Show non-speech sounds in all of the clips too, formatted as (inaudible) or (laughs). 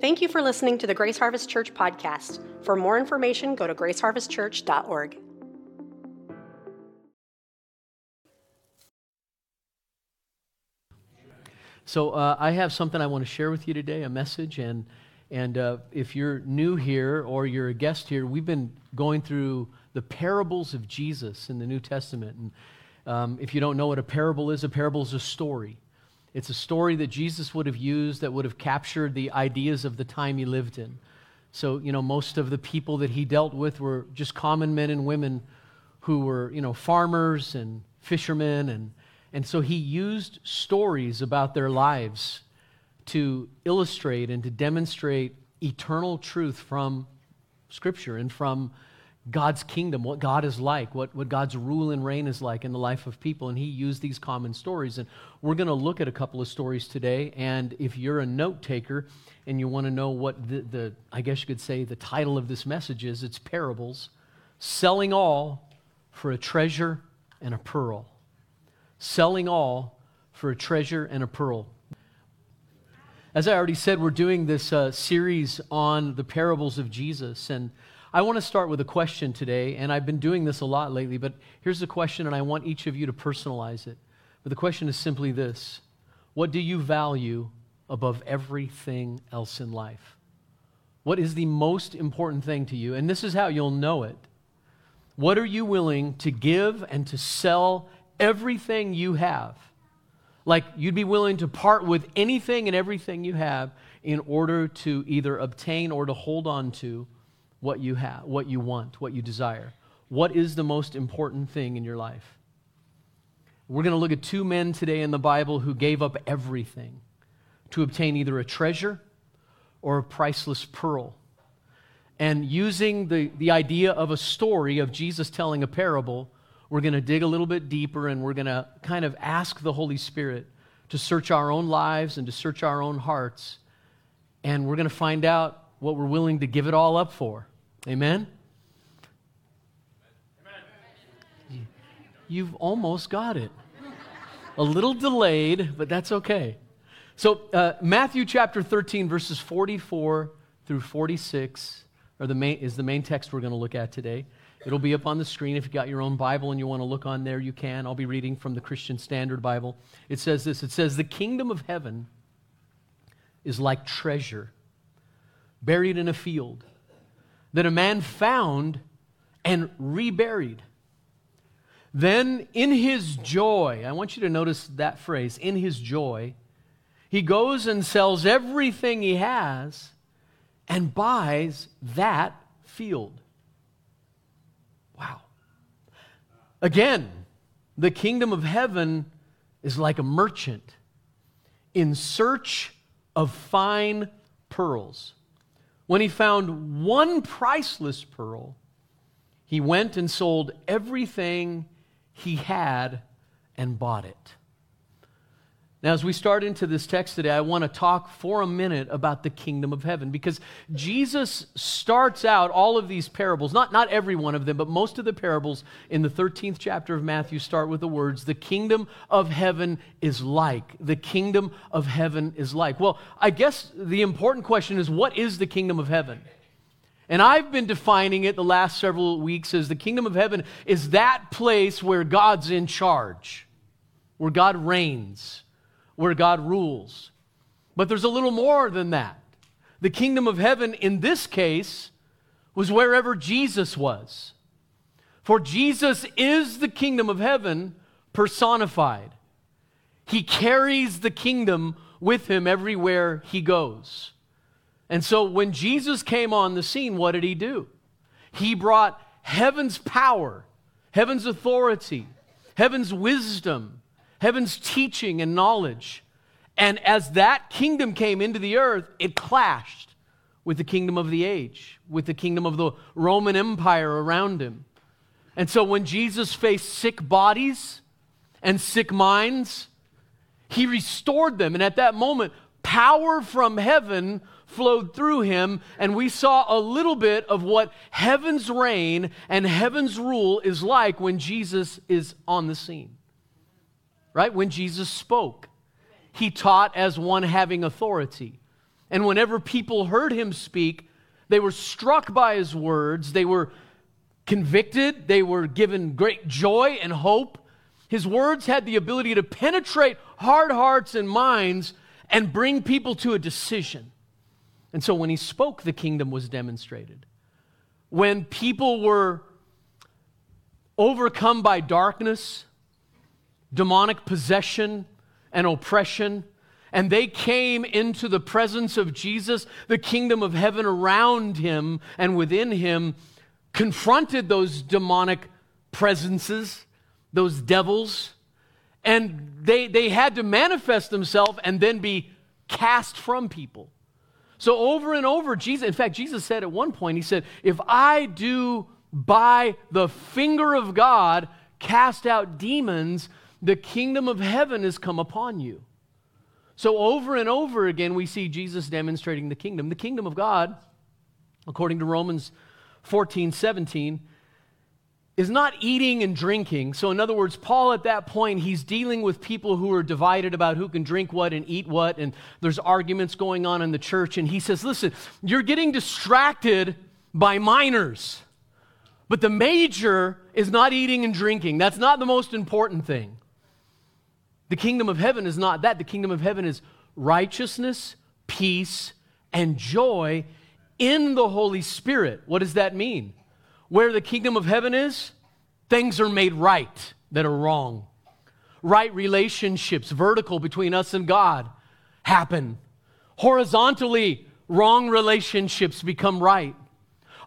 Thank you for listening to the Grace Harvest Church podcast. For more information, go to graceharvestchurch.org. So uh, I have something I want to share with you today, a message, and and uh, if you're new here or you're a guest here, we've been going through the parables of Jesus in the New Testament. And um, if you don't know what a parable is, a parable is a story. It's a story that Jesus would have used that would have captured the ideas of the time he lived in. So, you know, most of the people that he dealt with were just common men and women who were, you know, farmers and fishermen. And, and so he used stories about their lives to illustrate and to demonstrate eternal truth from Scripture and from God's kingdom, what God is like, what, what God's rule and reign is like in the life of people. And he used these common stories. And we're going to look at a couple of stories today. And if you're a note taker and you want to know what the, the, I guess you could say, the title of this message is, it's Parables Selling All for a Treasure and a Pearl. Selling All for a Treasure and a Pearl. As I already said, we're doing this uh, series on the parables of Jesus. And I want to start with a question today, and I've been doing this a lot lately, but here's the question, and I want each of you to personalize it. But the question is simply this What do you value above everything else in life? What is the most important thing to you? And this is how you'll know it. What are you willing to give and to sell everything you have? Like you'd be willing to part with anything and everything you have in order to either obtain or to hold on to what you have, what you want, what you desire. What is the most important thing in your life? We're going to look at two men today in the Bible who gave up everything to obtain either a treasure or a priceless pearl. And using the, the idea of a story of Jesus telling a parable, we're going to dig a little bit deeper and we're going to kind of ask the Holy Spirit to search our own lives and to search our own hearts. And we're going to find out what we're willing to give it all up for. Amen? You've almost got it. A little delayed, but that's okay. So, uh, Matthew chapter 13, verses 44 through 46 are the main, is the main text we're going to look at today. It'll be up on the screen. If you've got your own Bible and you want to look on there, you can. I'll be reading from the Christian Standard Bible. It says this It says, The kingdom of heaven is like treasure buried in a field that a man found and reburied. Then, in his joy, I want you to notice that phrase, in his joy, he goes and sells everything he has and buys that field. Wow. Again, the kingdom of heaven is like a merchant in search of fine pearls. When he found one priceless pearl, he went and sold everything he had and bought it. Now, as we start into this text today, I want to talk for a minute about the kingdom of heaven because Jesus starts out all of these parables, not, not every one of them, but most of the parables in the 13th chapter of Matthew start with the words, The kingdom of heaven is like. The kingdom of heaven is like. Well, I guess the important question is, what is the kingdom of heaven? And I've been defining it the last several weeks as the kingdom of heaven is that place where God's in charge, where God reigns where God rules. But there's a little more than that. The kingdom of heaven, in this case, was wherever Jesus was. For Jesus is the kingdom of heaven personified. He carries the kingdom with him everywhere he goes. And so when Jesus came on the scene, what did he do? He brought heaven's power, heaven's authority, heaven's wisdom, heaven's teaching and knowledge. And as that kingdom came into the earth, it clashed with the kingdom of the age, with the kingdom of the Roman Empire around him. And so when Jesus faced sick bodies and sick minds, he restored them. And at that moment, power from heaven flowed through him, and we saw a little bit of what heaven's reign and heaven's rule is like when Jesus is on the scene right? When Jesus spoke, he taught as one having authority. And whenever people heard him speak, they were struck by his words. They were convicted. They were given great joy and hope. His words had the ability to penetrate hard hearts and minds and bring people to a decision. And so when he spoke, the kingdom was demonstrated. When people were overcome by darkness, demonic possession, and oppression, and they came into the presence of Jesus, the kingdom of heaven around him and within him confronted those demonic presences, those devils, and they, they had to manifest themselves and then be cast from people. So, over and over, Jesus, in fact, Jesus said at one point, He said, If I do by the finger of God cast out demons, the kingdom of heaven has come upon you. So, over and over again, we see Jesus demonstrating the kingdom. The kingdom of God, according to Romans 14 17, is not eating and drinking. So, in other words, Paul at that point, he's dealing with people who are divided about who can drink what and eat what, and there's arguments going on in the church. And he says, Listen, you're getting distracted by minors, but the major is not eating and drinking. That's not the most important thing. The kingdom of heaven is not that. The kingdom of heaven is righteousness, peace, and joy in the Holy Spirit. What does that mean? Where the kingdom of heaven is, things are made right that are wrong. Right relationships, vertical between us and God, happen. Horizontally, wrong relationships become right.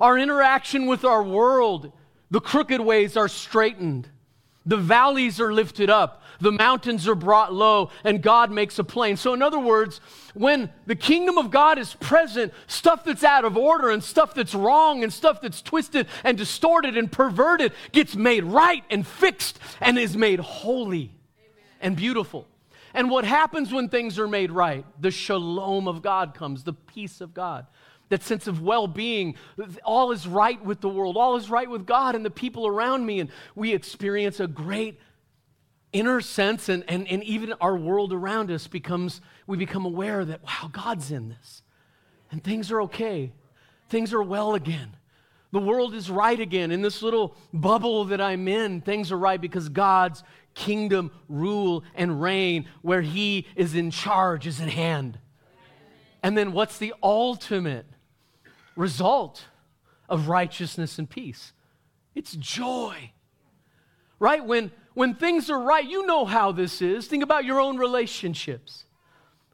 Our interaction with our world, the crooked ways are straightened. The valleys are lifted up, the mountains are brought low, and God makes a plain. So, in other words, when the kingdom of God is present, stuff that's out of order and stuff that's wrong and stuff that's twisted and distorted and perverted gets made right and fixed and is made holy Amen. and beautiful. And what happens when things are made right? The shalom of God comes, the peace of God that sense of well being. All is right with the world, all is right with God and the people around me. And we experience a great inner sense, and, and, and even our world around us becomes, we become aware that, wow, God's in this. And things are okay, things are well again. The world is right again. In this little bubble that I'm in, things are right because God's kingdom, rule, and reign, where He is in charge, is at hand. And then what's the ultimate result of righteousness and peace. It's joy. Right? When, when things are right, you know how this is. Think about your own relationships.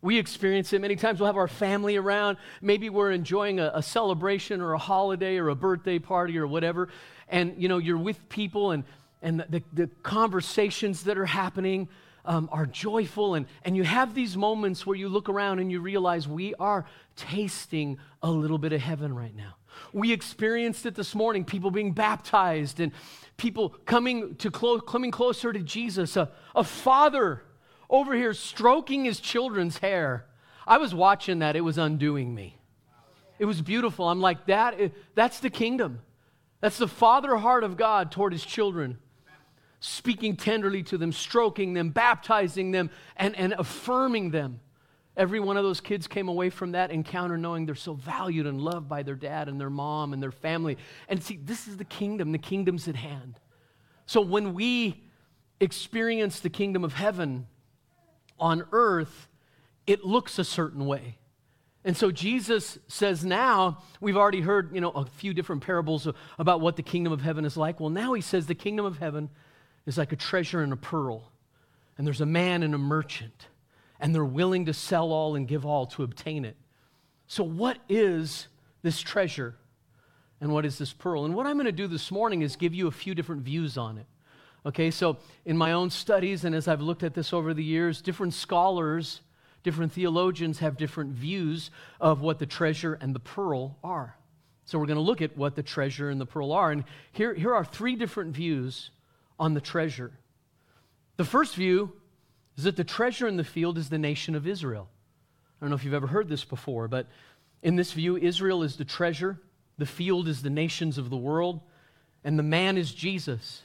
We experience it many times. We'll have our family around. Maybe we're enjoying a, a, celebration or a holiday or a birthday party or whatever. And, you know, you're with people and, and the, the conversations that are happening um, are joyful. And, and you have these moments where you look around and you realize we are tasting a little bit of heaven right now. We experienced it this morning, people being baptized and people coming, to clo- coming closer to Jesus. A, a father over here stroking his children's hair. I was watching that, it was undoing me. It was beautiful. I'm like, that, eh, that's the kingdom. That's the father heart of God toward his children speaking tenderly to them, stroking them, baptizing them, and, and affirming them. Every one of those kids came away from that encounter knowing they're so valued and loved by their dad and their mom and their family. And see, this is the kingdom, the kingdom's at hand. So when we experience the kingdom of heaven on earth, it looks a certain way. And so Jesus says now, we've already heard, you know, a few different parables about what the kingdom of heaven is like. Well, now he says the kingdom of heaven is like a treasure and a pearl. And there's a man and a merchant, and they're willing to sell all and give all to obtain it. So, what is this treasure? And what is this pearl? And what I'm going to do this morning is give you a few different views on it. Okay, so in my own studies, and as I've looked at this over the years, different scholars, different theologians have different views of what the treasure and the pearl are. So we're going to look at what the treasure and the pearl are. And here, here are three different views on the treasure. The first view is that the treasure in the field is the nation of Israel. I don't know if you've ever heard this before, but in this view, Israel is the treasure, the field is the nations of the world, and the man is Jesus.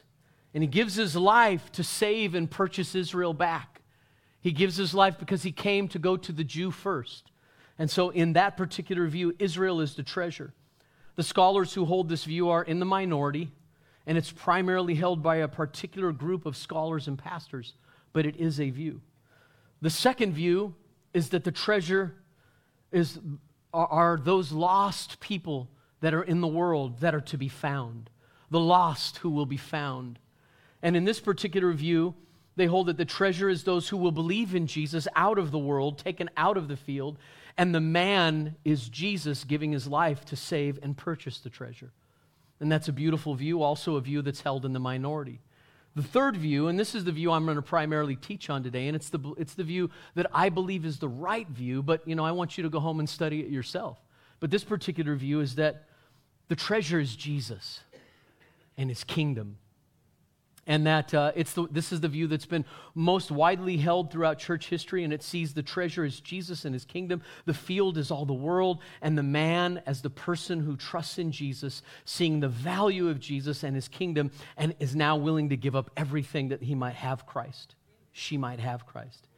And he gives his life to save and purchase Israel back. He gives his life because he came to go to the Jew first And so, in that particular view, Israel is the treasure. The scholars who hold this view are in the minority, and it's primarily held by a particular group of scholars and pastors, but it is a view. The second view is that the treasure is, are, are those lost people that are in the world that are to be found, the lost who will be found. And in this particular view, they hold that the treasure is those who will believe in Jesus out of the world, taken out of the field, and the man is Jesus giving his life to save and purchase the treasure. And that's a beautiful view, also a view that's held in the minority. The third view, and this is the view I'm going to primarily teach on today, and it's the, it's the view that I believe is the right view, but you know, I want you to go home and study it yourself. But this particular view is that the treasure is Jesus and his kingdom and that uh, it's the, this is the view that's been most widely held throughout church history, and it sees the treasure as Jesus and his kingdom, the field is all the world, and the man as the person who trusts in Jesus, seeing the value of Jesus and his kingdom, and is now willing to give up everything that he might have Christ, she might have Christ.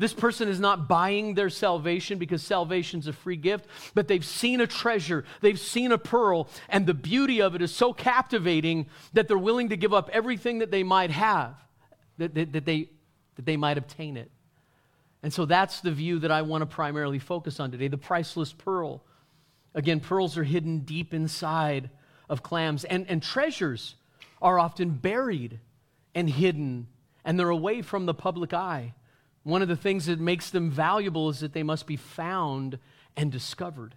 This person is not buying their salvation because salvation's a free gift, but they've seen a treasure, they've seen a pearl, and the beauty of it is so captivating that they're willing to give up everything that they might have, that, that, that they, that they might obtain it. And so that's the view that I want to primarily focus on today the priceless pearl. Again, pearls are hidden deep inside of clams, and, and treasures are often buried and hidden, and they're away from the public eye. One of the things that makes them valuable is that they must be found and discovered.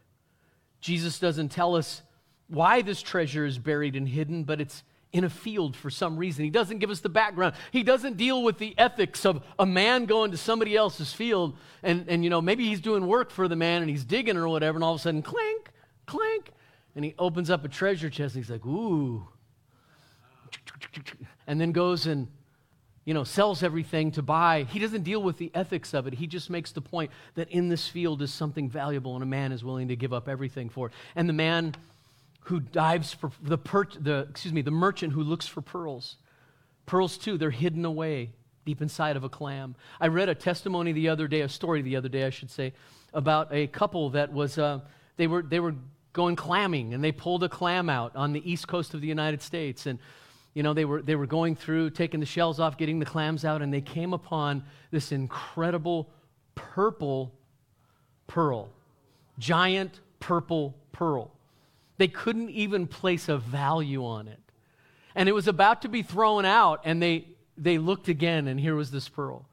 Jesus doesn't tell us why this treasure is buried and hidden, but it's in a field for some reason. He doesn't give us the background. He doesn't deal with the ethics of a man going to somebody else's field and, and you know, maybe he's doing work for the man and he's digging or whatever, and all of a sudden, clink, clink, and he opens up a treasure chest and he's like, ooh. And then goes and you know, sells everything to buy. He doesn't deal with the ethics of it. He just makes the point that in this field is something valuable and a man is willing to give up everything for it. And the man who dives for the, per, the excuse me, the merchant who looks for pearls. Pearls too, they're hidden away deep inside of a clam. I read a testimony the other day, a story the other day, I should say, about a couple that was uh, they were they were going clamming and they pulled a clam out on the east coast of the United States and you know, they were, they were going through, taking the shells off, getting the clams out, and they came upon this incredible purple pearl. Giant purple pearl. They couldn't even place a value on it. And it was about to be thrown out, and they, they looked again, and here was this pearl.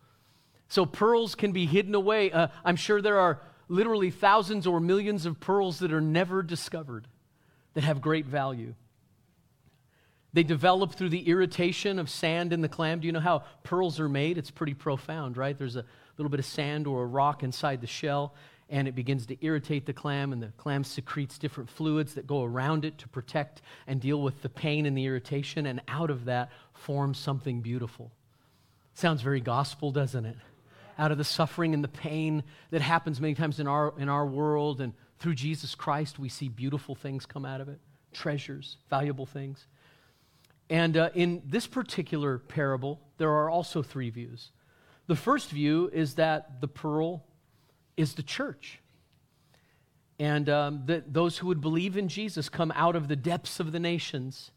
So pearls can be hidden away. Uh, I'm sure there are literally thousands or millions of pearls that are never discovered that have great value. They develop through the irritation of sand in the clam. Do you know how pearls are made? It's pretty profound, right? There's a little bit of sand or a rock inside the shell, and it begins to irritate the clam, and the clam secretes different fluids that go around it to protect and deal with the pain and the irritation, and out of that forms something beautiful. Sounds very gospel, doesn't it? Out of the suffering and the pain that happens many times in our, in our world, and through Jesus Christ, we see beautiful things come out of it treasures, valuable things. And uh, in this particular parable, there are also three views. The first view is that the pearl is the church. And um, that those who would believe in Jesus come out of the depths of the nations.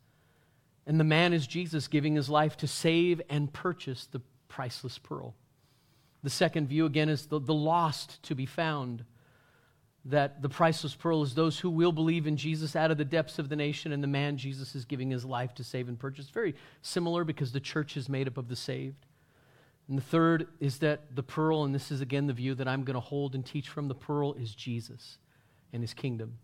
And the man is Jesus giving his life to save and purchase the priceless pearl. The second view, again, is the, the lost to be found that the priceless pearl is those who will believe in Jesus out of the depths of the nation and the man Jesus is giving his life to save and purchase. Very similar because the church is made up of the saved. And the third is that the pearl, and this is again the view that I'm going to hold and teach from, the pearl is Jesus and his kingdom.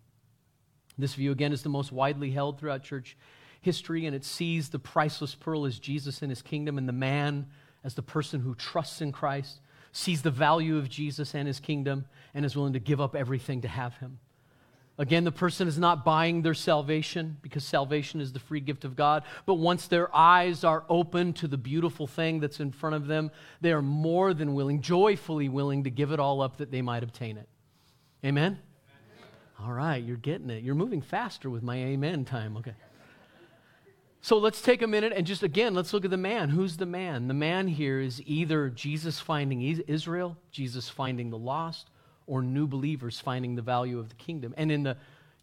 This view, again, is the most widely held throughout church history, and it sees the priceless pearl as Jesus and his kingdom and the man as the person who trusts in Christ sees the value of Jesus and his kingdom, and is willing to give up everything to have him. Again, the person is not buying their salvation because salvation is the free gift of God. But once their eyes are open to the beautiful thing that's in front of them, they are more than willing, joyfully willing to give it all up that they might obtain it. Amen? All right, you're getting it. You're moving faster with my amen time. Okay. So let's take a minute and just again, let's look at the man. Who's the man? The man here is either Jesus finding Israel, Jesus finding the lost, or new believers finding the value of the kingdom. And in the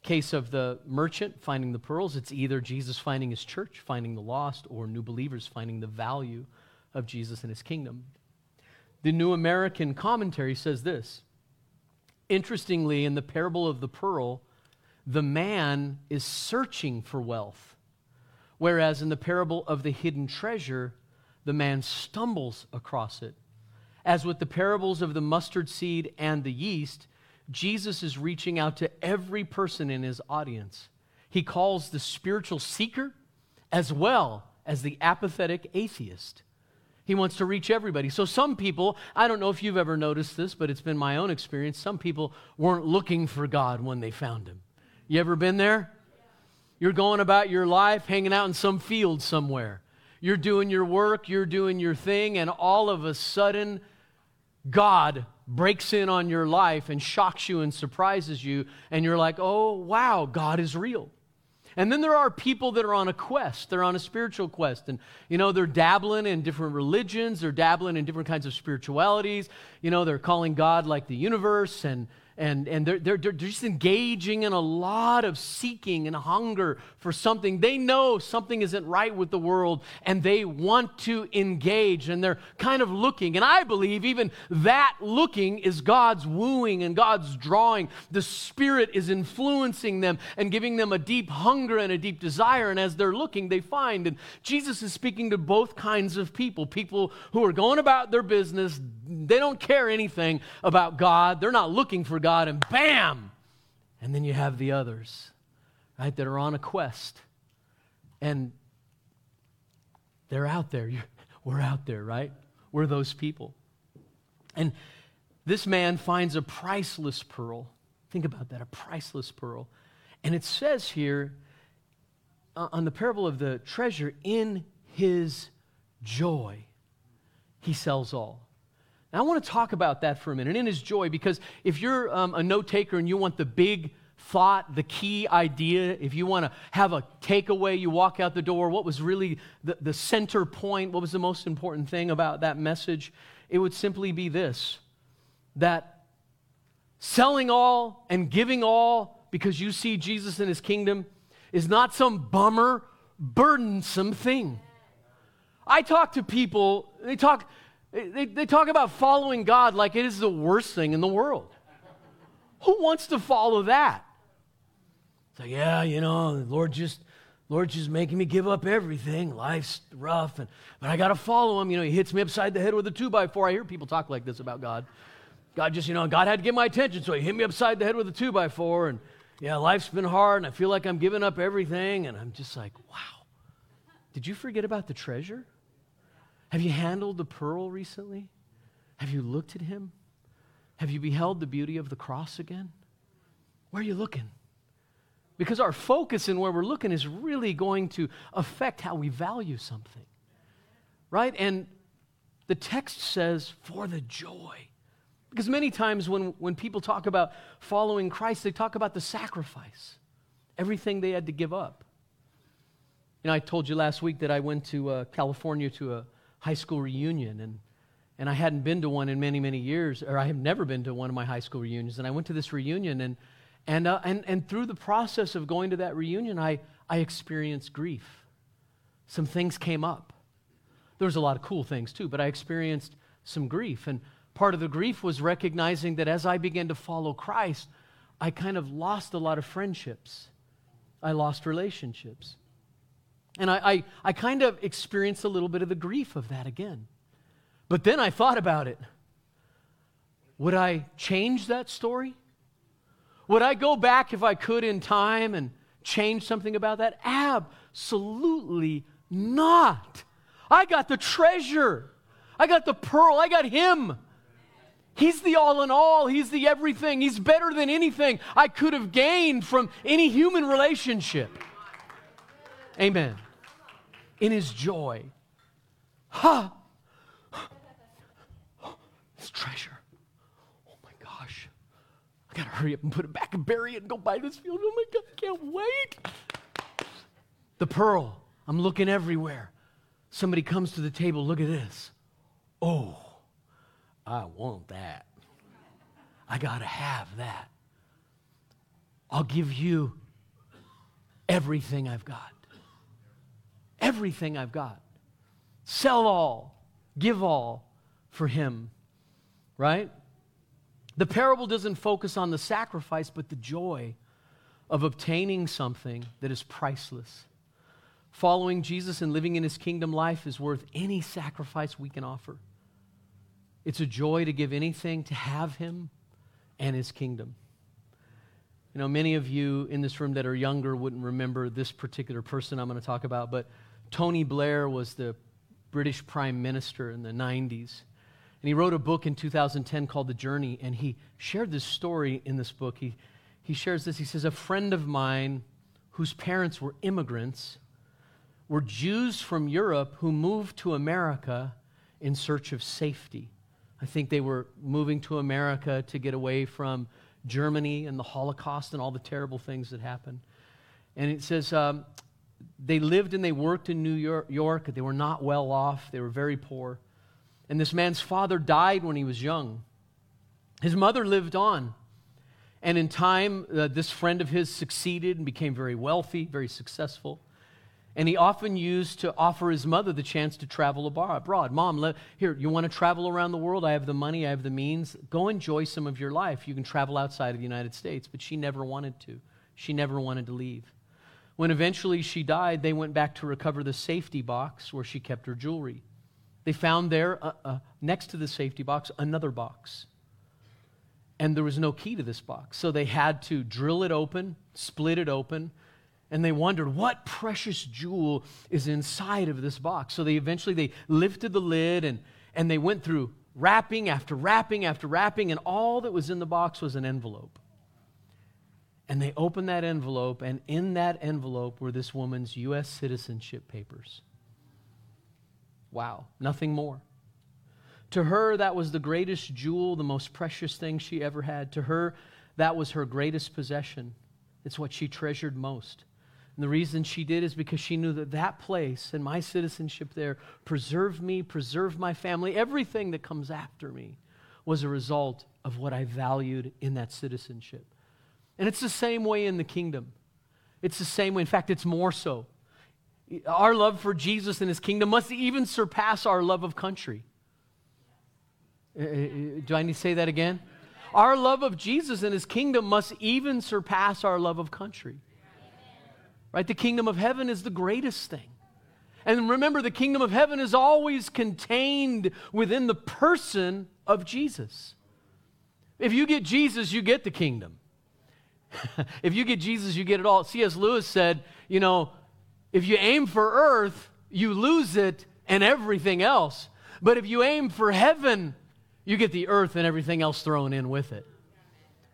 case of the merchant finding the pearls, it's either Jesus finding his church, finding the lost, or new believers finding the value of Jesus and his kingdom. The New American Commentary says this Interestingly, in the parable of the pearl, the man is searching for wealth, whereas in the parable of the hidden treasure, the man stumbles across it. As with the parables of the mustard seed and the yeast, Jesus is reaching out to every person in his audience. He calls the spiritual seeker as well as the apathetic atheist. He wants to reach everybody. So, some people, I don't know if you've ever noticed this, but it's been my own experience. Some people weren't looking for God when they found him. You ever been there? You're going about your life, hanging out in some field somewhere. You're doing your work, you're doing your thing, and all of a sudden, God breaks in on your life and shocks you and surprises you, and you're like, oh, wow, God is real. And then there are people that are on a quest. They're on a spiritual quest. And, you know, they're dabbling in different religions, they're dabbling in different kinds of spiritualities. You know, they're calling God like the universe and, and, and they're, they're, they're just engaging in a lot of seeking and hunger for something. They know something isn't right with the world and they want to engage and they're kind of looking. And I believe even that looking is God's wooing and God's drawing. The Spirit is influencing them and giving them a deep hunger and a deep desire. And as they're looking, they find. And Jesus is speaking to both kinds of people people who are going about their business, they don't care anything about God, they're not looking for God. God, and bam! And then you have the others, right, that are on a quest. And they're out there. (laughs) We're out there, right? We're those people. And this man finds a priceless pearl. Think about that a priceless pearl. And it says here uh, on the parable of the treasure, in his joy, he sells all. I want to talk about that for a minute in his joy because if you're um, a note taker and you want the big thought, the key idea, if you want to have a takeaway, you walk out the door, what was really the, the center point, what was the most important thing about that message, it would simply be this that selling all and giving all because you see Jesus in his kingdom is not some bummer, burdensome thing. I talk to people, they talk they, they talk about following God like it is the worst thing in the world. Who wants to follow that? It's like, yeah, you know, Lord just Lord just making me give up everything. Life's rough, and but I got to follow him. You know, he hits me upside the head with a two by four. I hear people talk like this about God. God just, you know, God had to get my attention, so he hit me upside the head with a two by four, and yeah, life's been hard, and I feel like I'm giving up everything, and I'm just like, wow. Did you forget about the treasure? Have you handled the pearl recently? Have you looked at him? Have you beheld the beauty of the cross again? Where are you looking? Because our focus in where we're looking is really going to affect how we value something. Right? And the text says, for the joy. Because many times when, when people talk about following Christ, they talk about the sacrifice, everything they had to give up. You know, I told you last week that I went to uh, California to a, high school reunion and and I hadn't been to one in many many years or I have never been to one of my high school reunions and I went to this reunion and and uh, and and through the process of going to that reunion I I experienced grief. Some things came up. There was a lot of cool things too, but I experienced some grief and part of the grief was recognizing that as I began to follow Christ, I kind of lost a lot of friendships. I lost relationships. And I, I, I, kind of experienced a little bit of the grief of that again. But then I thought about it. Would I change that story? Would I go back if I could in time and change something about that? Absolutely not. I got the treasure. I got the pearl. I got him. He's the all in all. He's the everything. He's better than anything I could have gained from any human relationship. Amen in his joy. Ha! This treasure. Oh my gosh. I gotta hurry up and put it back and bury it and go buy this field. Oh my God, I can't wait. The pearl. I'm looking everywhere. Somebody comes to the table. Look at this. Oh, I want that. I got to have that. I'll give you everything I've got. Everything I've got. Sell all, give all for him, right? The parable doesn't focus on the sacrifice, but the joy of obtaining something that is priceless. Following Jesus and living in his kingdom life is worth any sacrifice we can offer. It's a joy to give anything to have him and his kingdom. You know, many of you in this room that are younger wouldn't remember this particular person I'm going to talk about, but Tony Blair was the British Prime Minister in the 90s. And he wrote a book in 2010 called The Journey, and he shared this story in this book. He, he shares this. He says, A friend of mine whose parents were immigrants were Jews from Europe who moved to America in search of safety. I think they were moving to America to get away from Germany and the Holocaust and all the terrible things that happened. And it says um, they lived and they worked in New York, York. They were not well off, they were very poor. And this man's father died when he was young. His mother lived on. And in time, uh, this friend of his succeeded and became very wealthy, very successful. And he often used to offer his mother the chance to travel abroad. Mom, here, you want to travel around the world? I have the money, I have the means. Go enjoy some of your life. You can travel outside of the United States. But she never wanted to. She never wanted to leave. When eventually she died, they went back to recover the safety box where she kept her jewelry. They found there, uh, uh, next to the safety box, another box. And there was no key to this box. So they had to drill it open, split it open, and they wondered what precious jewel is inside of this box. So they eventually they lifted the lid and, and they went through wrapping after wrapping after wrapping, and all that was in the box was an envelope. And they opened that envelope, and in that envelope were this woman's U.S. citizenship papers. Wow, nothing more. To her, that was the greatest jewel, the most precious thing she ever had. To her, that was her greatest possession. It's what she treasured most. And the reason she did is because she knew that that place and my citizenship there preserved me, preserved my family. Everything that comes after me was a result of what I valued in that citizenship. And it's the same way in the kingdom. It's the same way. In fact, it's more so. Our love for Jesus and his kingdom must even surpass our love of country. Uh, uh, do I need to say that again? Our love of Jesus and his kingdom must even surpass our love of country. Right? The kingdom of heaven is the greatest thing. And remember, the kingdom of heaven is always contained within the person of Jesus. If you get Jesus, you get the kingdom. (laughs) if you get Jesus, you get it all. C.S. Lewis said, you know, if you aim for earth, you lose it and everything else. But if you aim for heaven, you get the earth and everything else thrown in with it.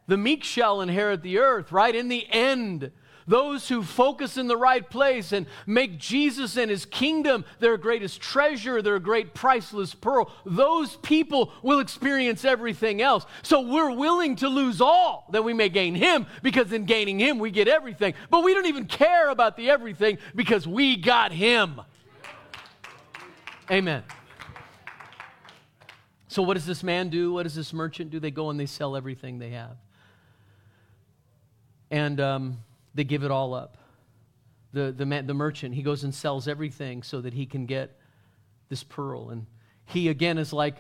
The meek shall inherit the earth, right? In the end, those who focus in the right place and make Jesus and his kingdom their greatest treasure, their great priceless pearl, those people will experience everything else. So we're willing to lose all that we may gain him because in gaining him we get everything. But we don't even care about the everything because we got him. Amen. So, what does this man do? What does this merchant do? They go and they sell everything they have. And um, they give it all up. The, the, man, the merchant, he goes and sells everything so that he can get this pearl. And he, again, is like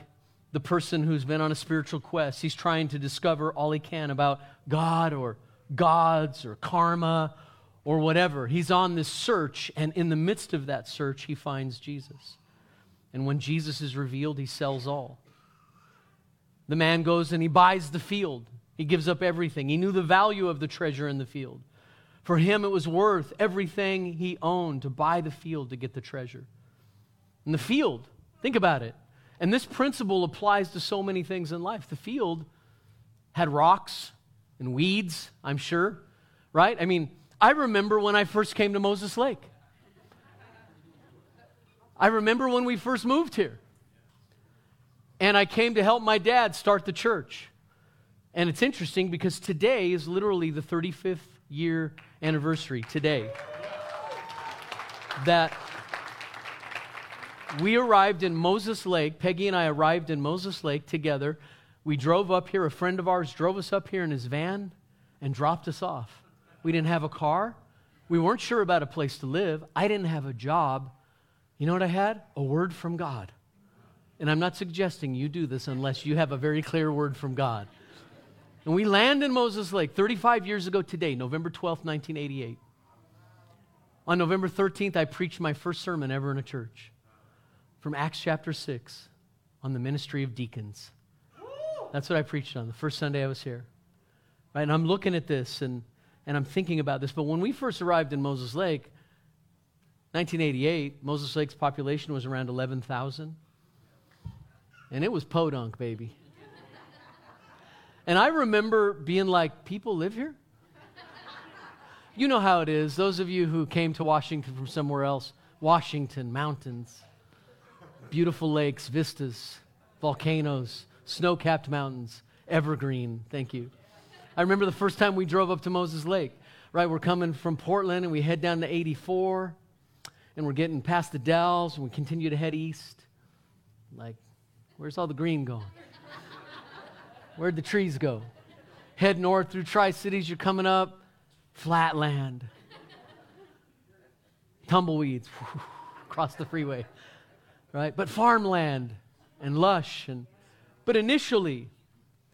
the person who's been on a spiritual quest. He's trying to discover all he can about God or gods or karma or whatever. He's on this search, and in the midst of that search, he finds Jesus. And when Jesus is revealed, he sells all. The man goes and he buys the field. He gives up everything. He knew the value of the treasure in the field. For him, it was worth everything he owned to buy the field to get the treasure. And the field, think about it. And this principle applies to so many things in life. The field had rocks and weeds, I'm sure, right? I mean, I remember when I first came to Moses Lake. I remember when we first moved here. And I came to help my dad start the church. And it's interesting because today is literally the 35th year anniversary today that we arrived in Moses Lake. Peggy and I arrived in Moses Lake together we drove up here. A friend of ours drove us up here in his van and dropped us off. We didn't have a car. We weren't sure about a place to live. I didn't have a job. You know what I had? A word from God. And I'm not suggesting you do this unless you have a very clear word from God. And we land in Moses Lake 35 years ago today, November 12th, 1988. On November 13th, I preached my first sermon ever in a church from Acts chapter 6 on the ministry of deacons. That's what I preached on the first Sunday I was here. Right? And I'm looking at this and, and I'm thinking about this. But when we first arrived in Moses Lake, 1988, Moses Lake's population was around 11,000. And it was podunk, baby. And I remember being like, people live here? You know how it is. Those of you who came to Washington from somewhere else, Washington, mountains, beautiful lakes, vistas, volcanoes, snow capped mountains, evergreen. Thank you. I remember the first time we drove up to Moses Lake, right? We're coming from Portland and we head down to 84 and we're getting past the Dalles and we continue to head east. Like, where's all the green going? Where'd the trees go? Head north through Tri Cities, you're coming up, flat land, tumbleweeds across the freeway, right? But farmland and lush. And, but initially,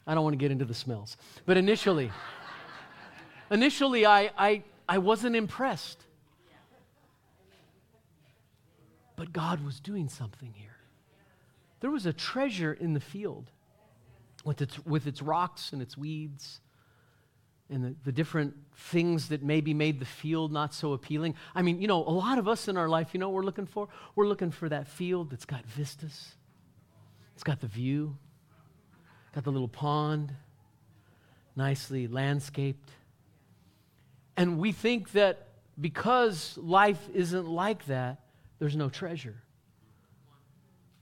I don't want to get into the smells, but initially, initially, I, I, I wasn't impressed. But God was doing something here. There was a treasure in the field with its, with its rocks and its weeds and the, the different things that maybe made the field not so appealing. I mean, you know, a lot of us in our life, you know we're looking for? We're looking for that field that's got vistas, it's got the view, got the little pond, nicely landscaped. And we think that because life isn't like that, there's no treasure.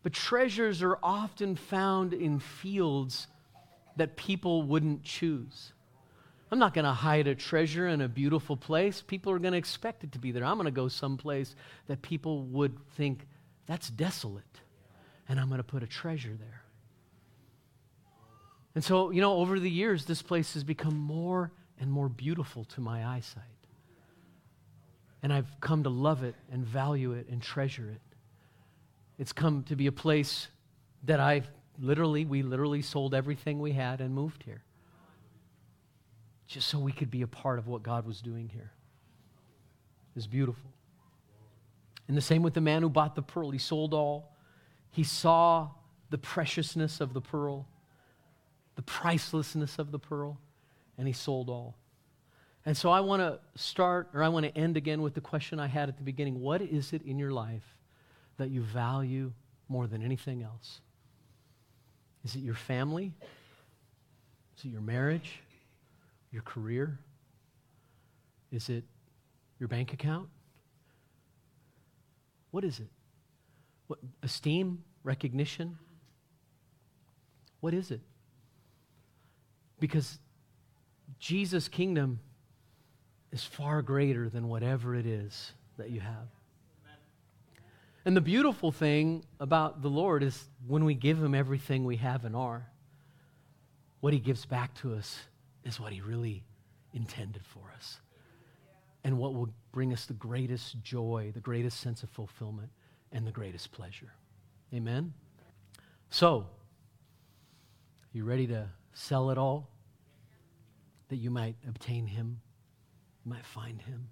But treasures are often found in fields that people wouldn't choose. I'm not going to hide a treasure in a beautiful place. People are going to expect it to be there. I'm going to go someplace that people would think that's desolate, and I'm going to put a treasure there. And so, you know, over the years, this place has become more and more beautiful to my eyesight. And I've come to love it and value it and treasure it. It's come to be a place that I literally, we literally sold everything we had and moved here. Just so we could be a part of what God was doing here. It's beautiful. And the same with the man who bought the pearl. He sold all. He saw the preciousness of the pearl, the pricelessness of the pearl, and he sold all. And so I want to start, or I want to end again with the question I had at the beginning What is it in your life that you value more than anything else? Is it your family? Is it your marriage? Your career? Is it your bank account? What is it? What, esteem? Recognition? What is it? Because Jesus' kingdom is far greater than whatever it is that you have. And the beautiful thing about the Lord is when we give Him everything we have and are, what He gives back to us is what He really intended for us. And what will bring us the greatest joy, the greatest sense of fulfillment, and the greatest pleasure. Amen? So, you ready to sell it all that you might obtain Him, you might find Him?